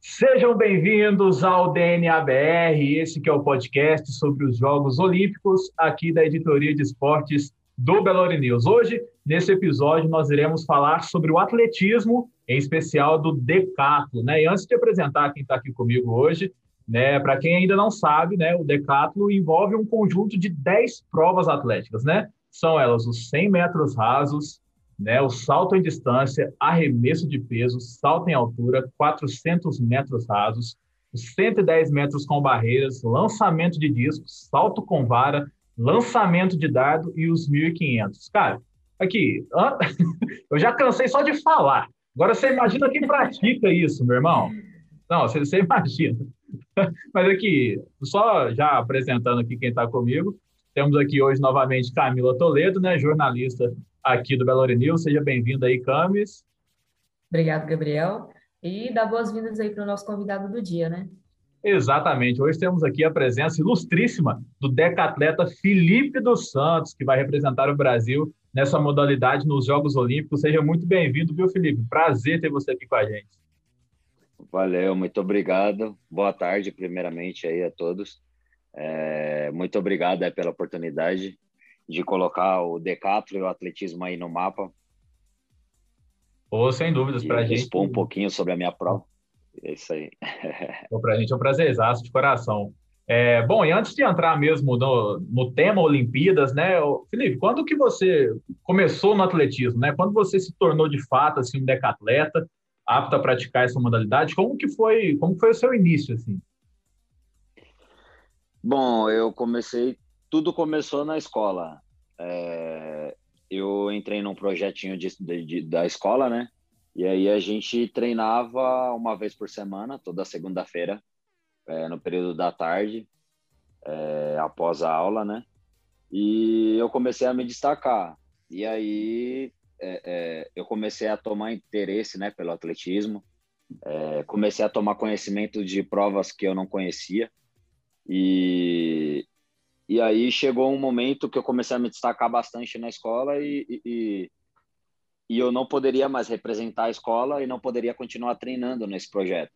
Sejam bem-vindos ao DNABR, esse que é o podcast sobre os Jogos Olímpicos, aqui da Editoria de Esportes do Belo News. Hoje, nesse episódio, nós iremos falar sobre o atletismo, em especial do decatlo, né? E antes de apresentar quem está aqui comigo hoje, né, para quem ainda não sabe, né, o decatlo envolve um conjunto de 10 provas atléticas, né? São elas os 100 metros rasos, né, o salto em distância, arremesso de peso, salto em altura, 400 metros rasos, os 110 metros com barreiras, lançamento de disco, salto com vara, lançamento de dardo e os 1.500. Cara, aqui, eu já cansei só de falar. Agora você imagina quem pratica isso, meu irmão. Não, você, você imagina. Mas aqui, só já apresentando aqui quem está comigo, temos aqui hoje novamente Camila Toledo, né, jornalista aqui do Belo News. Seja bem-vinda aí, Camis. Obrigado, Gabriel. E dá boas-vindas aí para o nosso convidado do dia, né? Exatamente. Hoje temos aqui a presença ilustríssima do decatleta Felipe dos Santos, que vai representar o Brasil nessa modalidade nos Jogos Olímpicos. Seja muito bem-vindo, viu, Felipe? Prazer ter você aqui com a gente. Valeu, muito obrigado. Boa tarde, primeiramente, aí a todos. É, muito obrigado é, pela oportunidade de colocar o decathlon e o atletismo aí no mapa. Ou sem dúvidas para a gente. Expor um pouquinho sobre a minha prova. É isso aí. Para a gente é um prazerzaço de coração. É, bom, e antes de entrar mesmo no, no tema Olimpíadas, né, Felipe, quando que você começou no atletismo, né? Quando você se tornou de fato assim um decatleta, apto a praticar essa modalidade? Como que foi, como foi o seu início assim? Bom, eu comecei, tudo começou na escola. É, eu entrei num projetinho de, de, da escola, né? E aí a gente treinava uma vez por semana, toda segunda-feira, é, no período da tarde, é, após a aula, né? E eu comecei a me destacar. E aí é, é eu comecei a tomar interesse, né, pelo atletismo. É, comecei a tomar conhecimento de provas que eu não conhecia. E, e aí chegou um momento que eu comecei a me destacar bastante na escola e, e, e eu não poderia mais representar a escola e não poderia continuar treinando nesse projeto,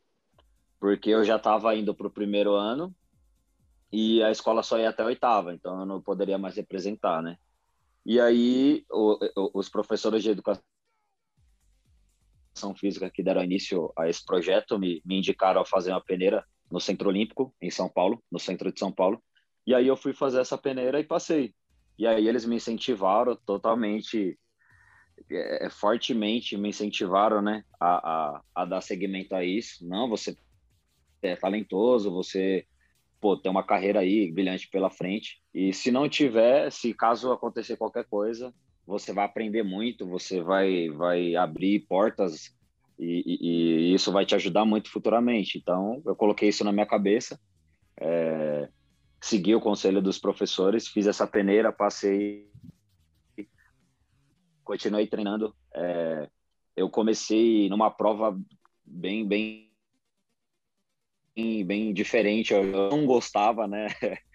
porque eu já estava indo para o primeiro ano e a escola só ia até a oitava, então eu não poderia mais representar, né? E aí o, o, os professores de educação física que deram início a esse projeto me, me indicaram a fazer uma peneira no Centro Olímpico, em São Paulo, no centro de São Paulo. E aí eu fui fazer essa peneira e passei. E aí eles me incentivaram totalmente, é, fortemente me incentivaram, né, a, a, a dar seguimento a isso. Não, você é talentoso, você pô, tem uma carreira aí brilhante pela frente. E se não tiver, se caso acontecer qualquer coisa, você vai aprender muito, você vai, vai abrir portas e, e, isso vai te ajudar muito futuramente. Então, eu coloquei isso na minha cabeça, é, segui o conselho dos professores, fiz essa peneira, passei, continuei treinando. É, eu comecei numa prova bem, bem, bem, bem diferente. Eu não gostava, né?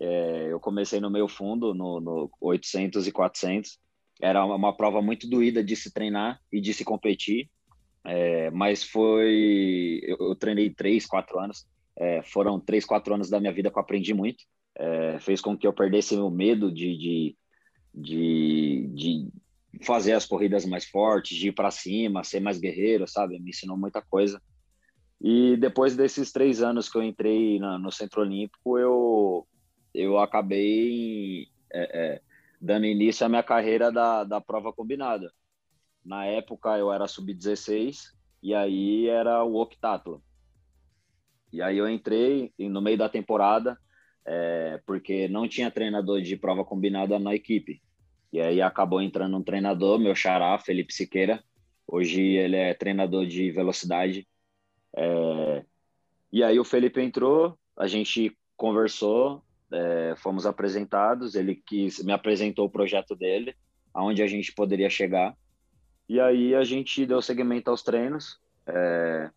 É, eu comecei no meio fundo, no, no 800 e 400. Era uma, uma prova muito doída de se treinar e de se competir é, mas foi. Eu, eu, treinei três, quatro anos. É, foram três, quatro anos da minha vida que eu aprendi muito. É, fez com que eu perdesse o medo de, de, de, de, fazer as corridas mais fortes, de ir para cima, ser mais guerreiro, sabe? Me ensinou muita coisa. E depois desses três anos que eu entrei na, no Centro Olímpico, eu, eu acabei é, é, dando início à minha carreira da, da prova combinada. Na época eu era sub-16 e aí era o octátulo. E aí eu entrei no meio da temporada é, porque não tinha treinador de prova combinada na equipe. E aí acabou entrando um treinador, meu xará, Felipe Siqueira. Hoje ele é treinador de velocidade. É, e aí o Felipe entrou, a gente conversou, é, fomos apresentados, ele quis, me apresentou o projeto dele, aonde a gente poderia chegar. E aí a gente deu seguimento aos treinos. É,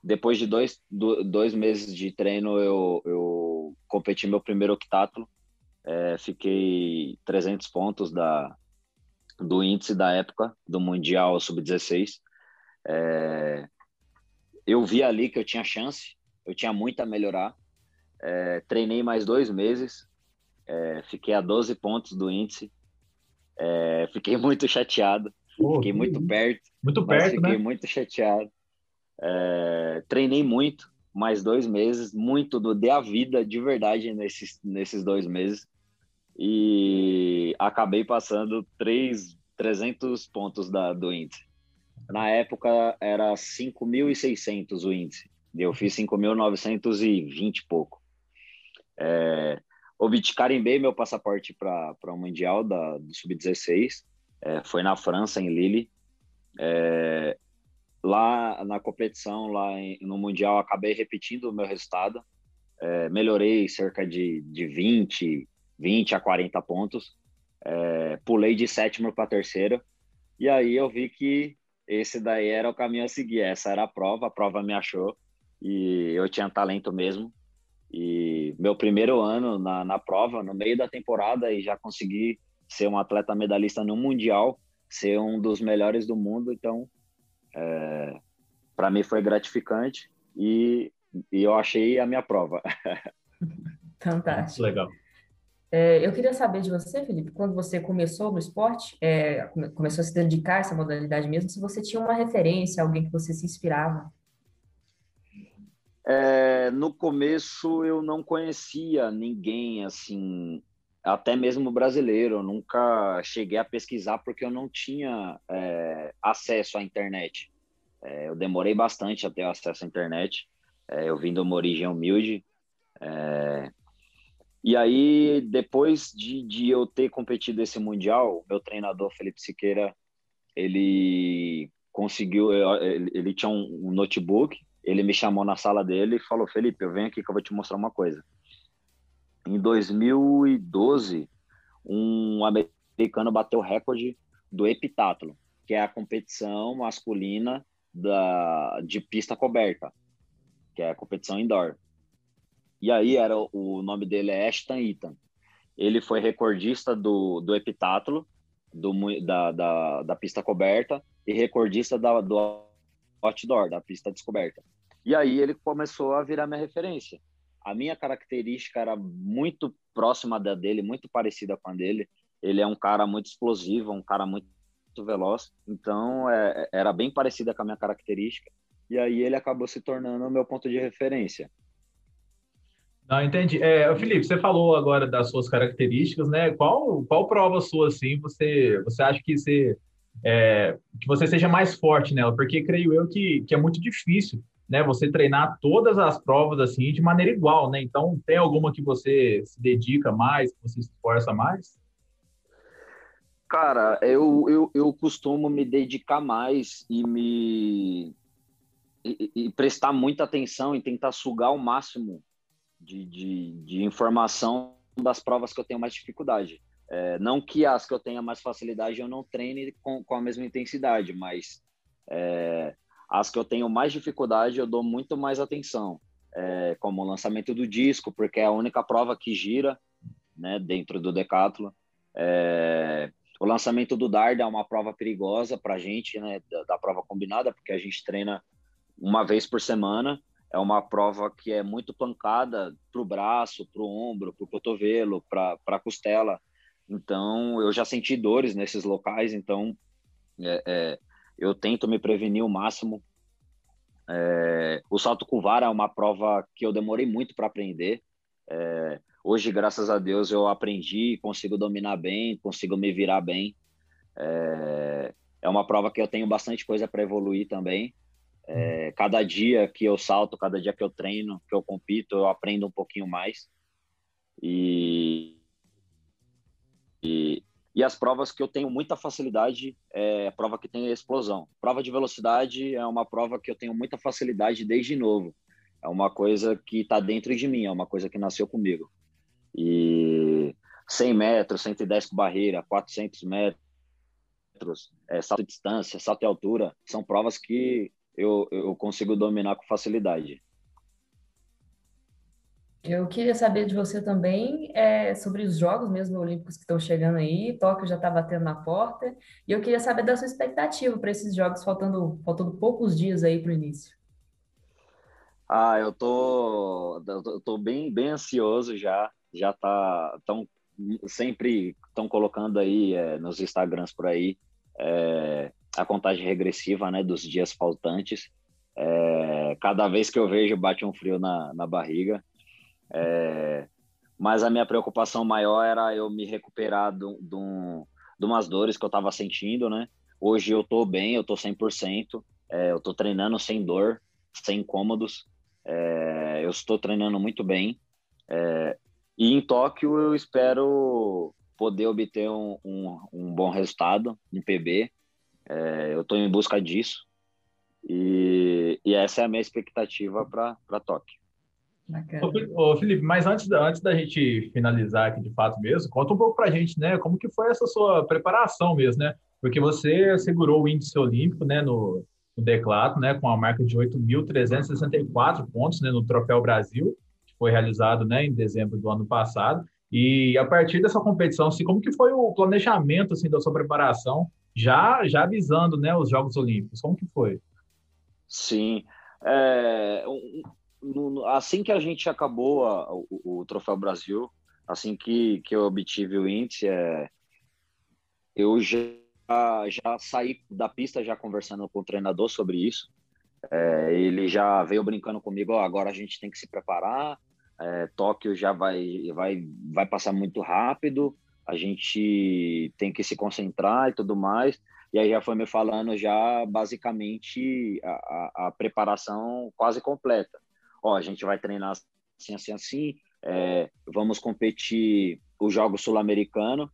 depois de dois, dois meses de treino, eu, eu competi meu primeiro octátulo. É, fiquei 300 pontos da, do índice da época do Mundial Sub-16. É, eu vi ali que eu tinha chance, eu tinha muito a melhorar. É, treinei mais dois meses, é, fiquei a 12 pontos do índice. É, fiquei muito chateado, Pô, fiquei muito perto. Muito perto, fiquei né? muito chateado. É, treinei muito, mais dois meses, muito do de a vida de verdade nesses, nesses dois meses. E acabei passando três, 300 pontos da, do índice. Na época era 5.600 o índice. Eu fiz 5.920 e pouco. É, carimbei meu passaporte para o Mundial da, do Sub-16. É, foi na França, em Lille. É, lá na competição, lá em, no Mundial, acabei repetindo o meu resultado. É, melhorei cerca de, de 20, 20 a 40 pontos. É, pulei de sétimo para terceiro. E aí eu vi que esse daí era o caminho a seguir. Essa era a prova, a prova me achou e eu tinha talento mesmo. E meu primeiro ano na, na prova, no meio da temporada, e já consegui ser um atleta medalhista no Mundial, ser um dos melhores do mundo. Então, é, para mim foi gratificante e, e, eu achei a minha prova. Fantástico. Legal. É, eu queria saber de você, Felipe, quando você começou no esporte, é, começou a se dedicar a essa modalidade mesmo, se você tinha uma referência, alguém que você se inspirava. É, no começo eu não conhecia ninguém assim, até mesmo brasileiro. Eu nunca cheguei a pesquisar porque eu não tinha é, acesso à internet. É, eu demorei bastante a ter acesso à internet. É, eu vim de uma origem humilde. É, e aí, depois de, de eu ter competido esse Mundial, meu treinador, Felipe Siqueira, ele conseguiu, ele, ele tinha um, um notebook, ele me chamou na sala dele e falou, Felipe, eu venho aqui que eu vou te mostrar uma coisa. Em 2012, um americano bateu o recorde do heptátulo, que é a competição masculina da, de pista coberta, que é a competição indoor. E aí era o nome dele é Ashton Ethan. Ele foi recordista do, do heptátulo, do, da, da, da pista coberta e recordista da, do outdoor, da pista descoberta. E aí ele começou a virar minha referência. A minha característica era muito próxima da dele, muito parecida com a dele. Ele é um cara muito explosivo, um cara muito, veloz. Então, é, era bem parecida com a minha característica. E aí ele acabou se tornando o meu ponto de referência. Não, entendi. É, Felipe, você falou agora das suas características, né? Qual, qual prova sua, assim, você, você acha que você, é, que você seja mais forte nela? Porque creio eu que, que é muito difícil, né? Você treinar todas as provas, assim, de maneira igual, né? Então, tem alguma que você se dedica mais, que você se esforça mais? Cara, eu, eu, eu costumo me dedicar mais e me... E, e prestar muita atenção e tentar sugar o máximo de, de, de informação das provas que eu tenho mais dificuldade. É, não que as que eu tenha mais facilidade eu não treine com, com a mesma intensidade, mas é, as que eu tenho mais dificuldade eu dou muito mais atenção, é, como o lançamento do disco, porque é a única prova que gira né, dentro do decathlon. É, o lançamento do dardo é uma prova perigosa para a gente, né, da, da prova combinada, porque a gente treina uma vez por semana é uma prova que é muito pancada para o braço, para o ombro, para o cotovelo, para a costela. Então, eu já senti dores nesses locais, então é, é, eu tento me prevenir o máximo. É, o salto com vara é uma prova que eu demorei muito para aprender. É, hoje, graças a Deus, eu aprendi, consigo dominar bem, consigo me virar bem. É, é uma prova que eu tenho bastante coisa para evoluir também. É, cada dia que eu salto, cada dia que eu treino, que eu compito, eu aprendo um pouquinho mais. E, e, e as provas que eu tenho muita facilidade é a prova que tem explosão. Prova de velocidade é uma prova que eu tenho muita facilidade desde novo. É uma coisa que está dentro de mim, é uma coisa que nasceu comigo. E 100 metros, 110 com barreira, 400 metros, é, salto de distância, salto de altura, são provas que eu, eu consigo dominar com facilidade. Eu queria saber de você também é, sobre os Jogos mesmo Olímpicos que estão chegando aí. Tóquio já está batendo na porta. E eu queria saber da sua expectativa para esses Jogos, faltando, faltando poucos dias aí para o início. Ah, eu tô, eu tô bem, bem ansioso já. Já tá tão sempre estão colocando aí é, nos Instagrams por aí é, a contagem regressiva, né, dos dias faltantes. É, cada vez que eu vejo bate um frio na, na barriga. É, mas a minha preocupação maior era eu me recuperar de, um, umas dores que eu estava sentindo, né? Hoje eu estou bem, eu estou 100%, é, eu estou treinando sem dor, sem incômodos, é, eu estou treinando muito bem. É, e em Tóquio eu espero poder obter um, um, um bom resultado em PB. É, eu estou em busca disso. E, e, essa é a minha expectativa para Tóquio. Ô, Felipe, mas antes da, antes da gente finalizar aqui de fato mesmo, conta um pouco para a gente, né? Como que foi essa sua preparação mesmo, né? Porque você segurou o índice olímpico, né, no, no Declato, né, com a marca de 8.364 pontos, né, no Troféu Brasil, que foi realizado, né, em dezembro do ano passado. E a partir dessa competição, assim, como que foi o planejamento, assim, da sua preparação, já já avisando, né, os Jogos Olímpicos? Como que foi? Sim, é, assim que a gente acabou a, o, o, Troféu Brasil, assim que, que eu obtive o índice, é, eu já, já saí da pista já conversando com o treinador sobre isso. É, ele já veio brincando comigo, ó, agora a gente tem que se preparar, é, Tóquio já vai, vai, vai passar muito rápido, a gente tem que se concentrar e tudo mais. E aí já foi me falando já basicamente a, a, a preparação quase completa ó, a gente vai treinar assim, assim, assim, é, vamos competir o jogo sul-americano,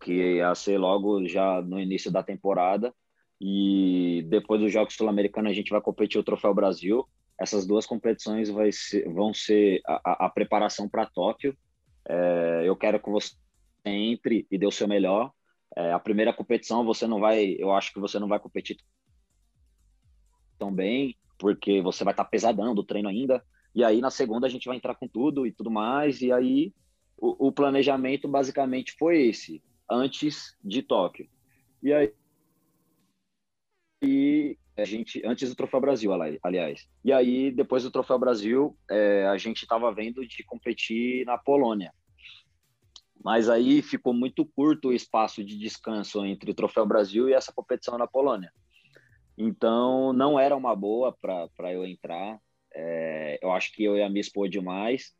que ia ser logo já no início da temporada, e depois do jogo sul-americano a gente vai competir o Troféu Brasil. Essas duas competições ser, vão ser a, a preparação para Tóquio. É, eu quero que você entre e dê o seu melhor. É, a primeira competição você não vai, eu acho que você não vai competir tão bem, porque você vai estar tá pesadão do treino ainda. E aí na segunda a gente vai entrar com tudo e tudo mais. E aí o, o planejamento basicamente foi esse, antes de Tóquio. E aí e a gente antes do Troféu Brasil, aliás. E aí depois do Troféu Brasil, é, a gente estava vendo de competir na Polônia. Mas aí ficou muito curto o espaço de descanso entre o Troféu Brasil e essa competição na Polônia. Então, não era uma boa para eu entrar. É, eu acho que eu ia me expor demais.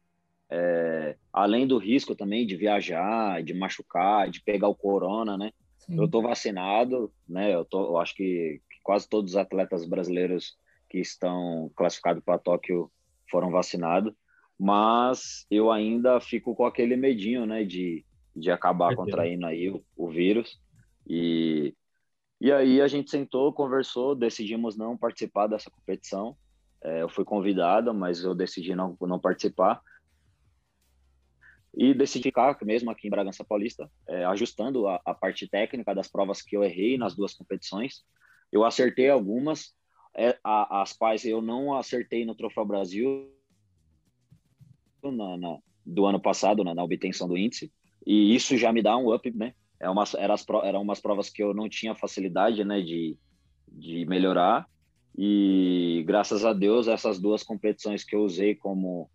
É, além do risco também de viajar, de machucar, de pegar o corona, né? Sim. Eu tô vacinado, né? Eu, tô, eu acho que, que quase todos os atletas brasileiros que estão classificados para Tóquio foram vacinados, mas eu ainda fico com aquele medinho, né? De, de acabar contraindo aí o, o vírus. E e aí a gente sentou, conversou, decidimos não participar dessa competição. É, eu fui convidado, mas eu decidi não, não participar. E decidi ficar mesmo aqui em Bragança Paulista, é, ajustando a, a, parte técnica das provas que eu errei nas duas competições. Eu acertei algumas, é, a, as quais eu não acertei no Troféu Brasil na, na, do ano passado, na, na obtenção do índice. E isso já me dá um up, né? É uma, era as, eram umas provas que eu não tinha facilidade né, de, de melhorar. E graças a Deus, essas duas competições que eu usei como,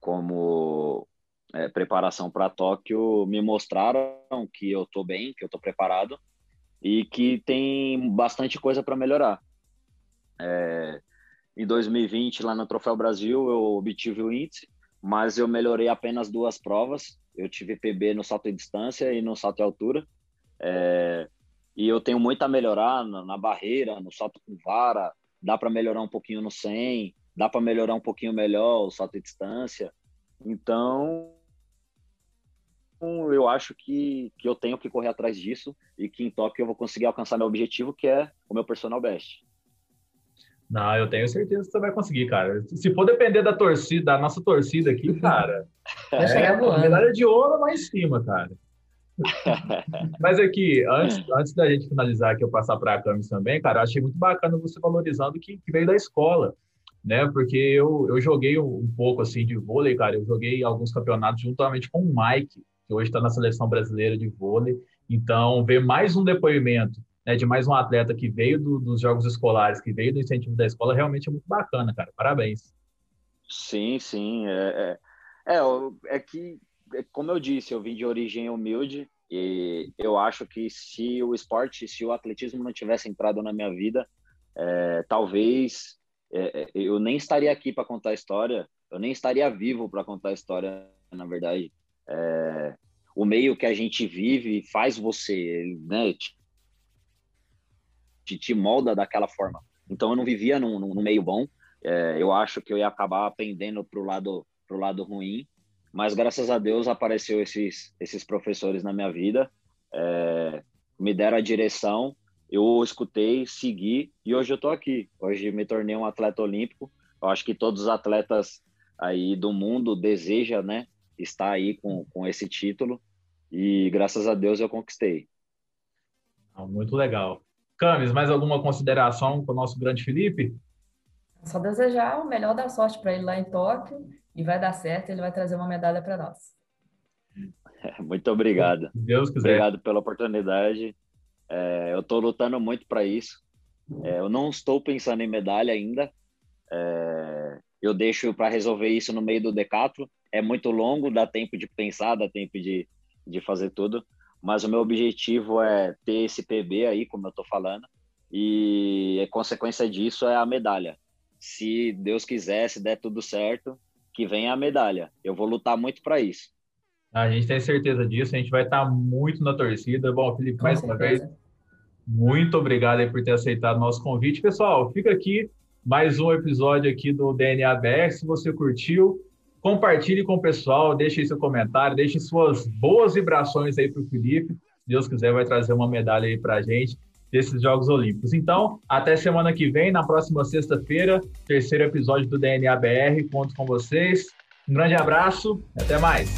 como é, preparação para Tóquio me mostraram que eu estou bem, que eu estou preparado e que tem bastante coisa para melhorar. É, em 2020, lá no Troféu Brasil, eu obtive o índice, mas eu melhorei apenas duas provas eu tive PB no salto de distância e no salto de altura. É, e eu tenho muito a melhorar na, na barreira, no salto com vara. Dá para melhorar um pouquinho no 100, dá para melhorar um pouquinho melhor o salto de distância. Então, eu acho que, que eu tenho que correr atrás disso e que em Tóquio eu vou conseguir alcançar meu objetivo, que é o meu personal best. Não, eu tenho certeza que você vai conseguir, cara. Se for depender da torcida, da nossa torcida aqui, cara, vai é, chegar voando. medalha de ouro lá em cima, cara. Mas aqui, antes, antes da gente finalizar aqui, eu passar para a Camis também, cara, eu achei muito bacana você valorizando que, que veio da escola. né? Porque eu, eu joguei um pouco assim de vôlei, cara. Eu joguei alguns campeonatos juntamente com o Mike, que hoje está na seleção brasileira de vôlei. Então, ver mais um depoimento né, de mais um atleta que veio do, dos jogos escolares, que veio do incentivo da escola, realmente é muito bacana, cara. Parabéns. Sim, sim. É, é, é, é que, é como eu disse, eu vim de origem humilde e eu acho que se o esporte, se o atletismo não tivesse entrado na minha vida, é, talvez é, é, eu nem estaria aqui para contar a história, eu nem estaria vivo para contar a história, na verdade. É, o meio que a gente vive faz você, né, te, te molda daquela forma. Então eu não vivia num, num meio bom, é, eu acho que eu ia acabar pendendo para o lado, pro lado ruim, mas graças a Deus apareceu esses, esses professores na minha vida, é, me deram a direção eu escutei, segui e hoje eu estou aqui. Hoje me tornei um atleta olímpico. Eu acho que todos os atletas aí do mundo desejam, né, estar aí com, com esse título e graças a Deus eu conquistei. Ah, muito legal. Camis, mais alguma consideração com o nosso grande Felipe? Só desejar o melhor da sorte para ele lá em Tóquio e vai dar certo, ele vai trazer uma medalha para nós. Muito obrigado. Deus quiser. Obrigado pela oportunidade. É, eu estou lutando muito para isso. É, eu não estou pensando em medalha ainda. É, eu deixo para resolver isso no meio do decathlon. É muito longo, dá tempo de pensar, dá tempo de, de fazer tudo. Mas o meu objetivo é ter esse PB aí, como eu estou falando, e a consequência disso é a medalha. Se Deus quiser, se der tudo certo, que venha a medalha. Eu vou lutar muito para isso. A gente tem certeza disso, a gente vai estar muito na torcida. Bom, Felipe, mais uma vez, muito obrigado aí por ter aceitado o nosso convite. Pessoal, fica aqui mais um episódio aqui do DNA BR. Se você curtiu, compartilhe com o pessoal, deixe seu comentário, deixe suas boas vibrações aí para o Felipe. Se Deus quiser, vai trazer uma medalha aí para a gente desses Jogos Olímpicos. Então, até semana que vem, na próxima sexta-feira, terceiro episódio do DNA BR. Conto com vocês. Um grande abraço, até mais.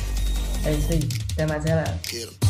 É isso aí. Até mais, galera.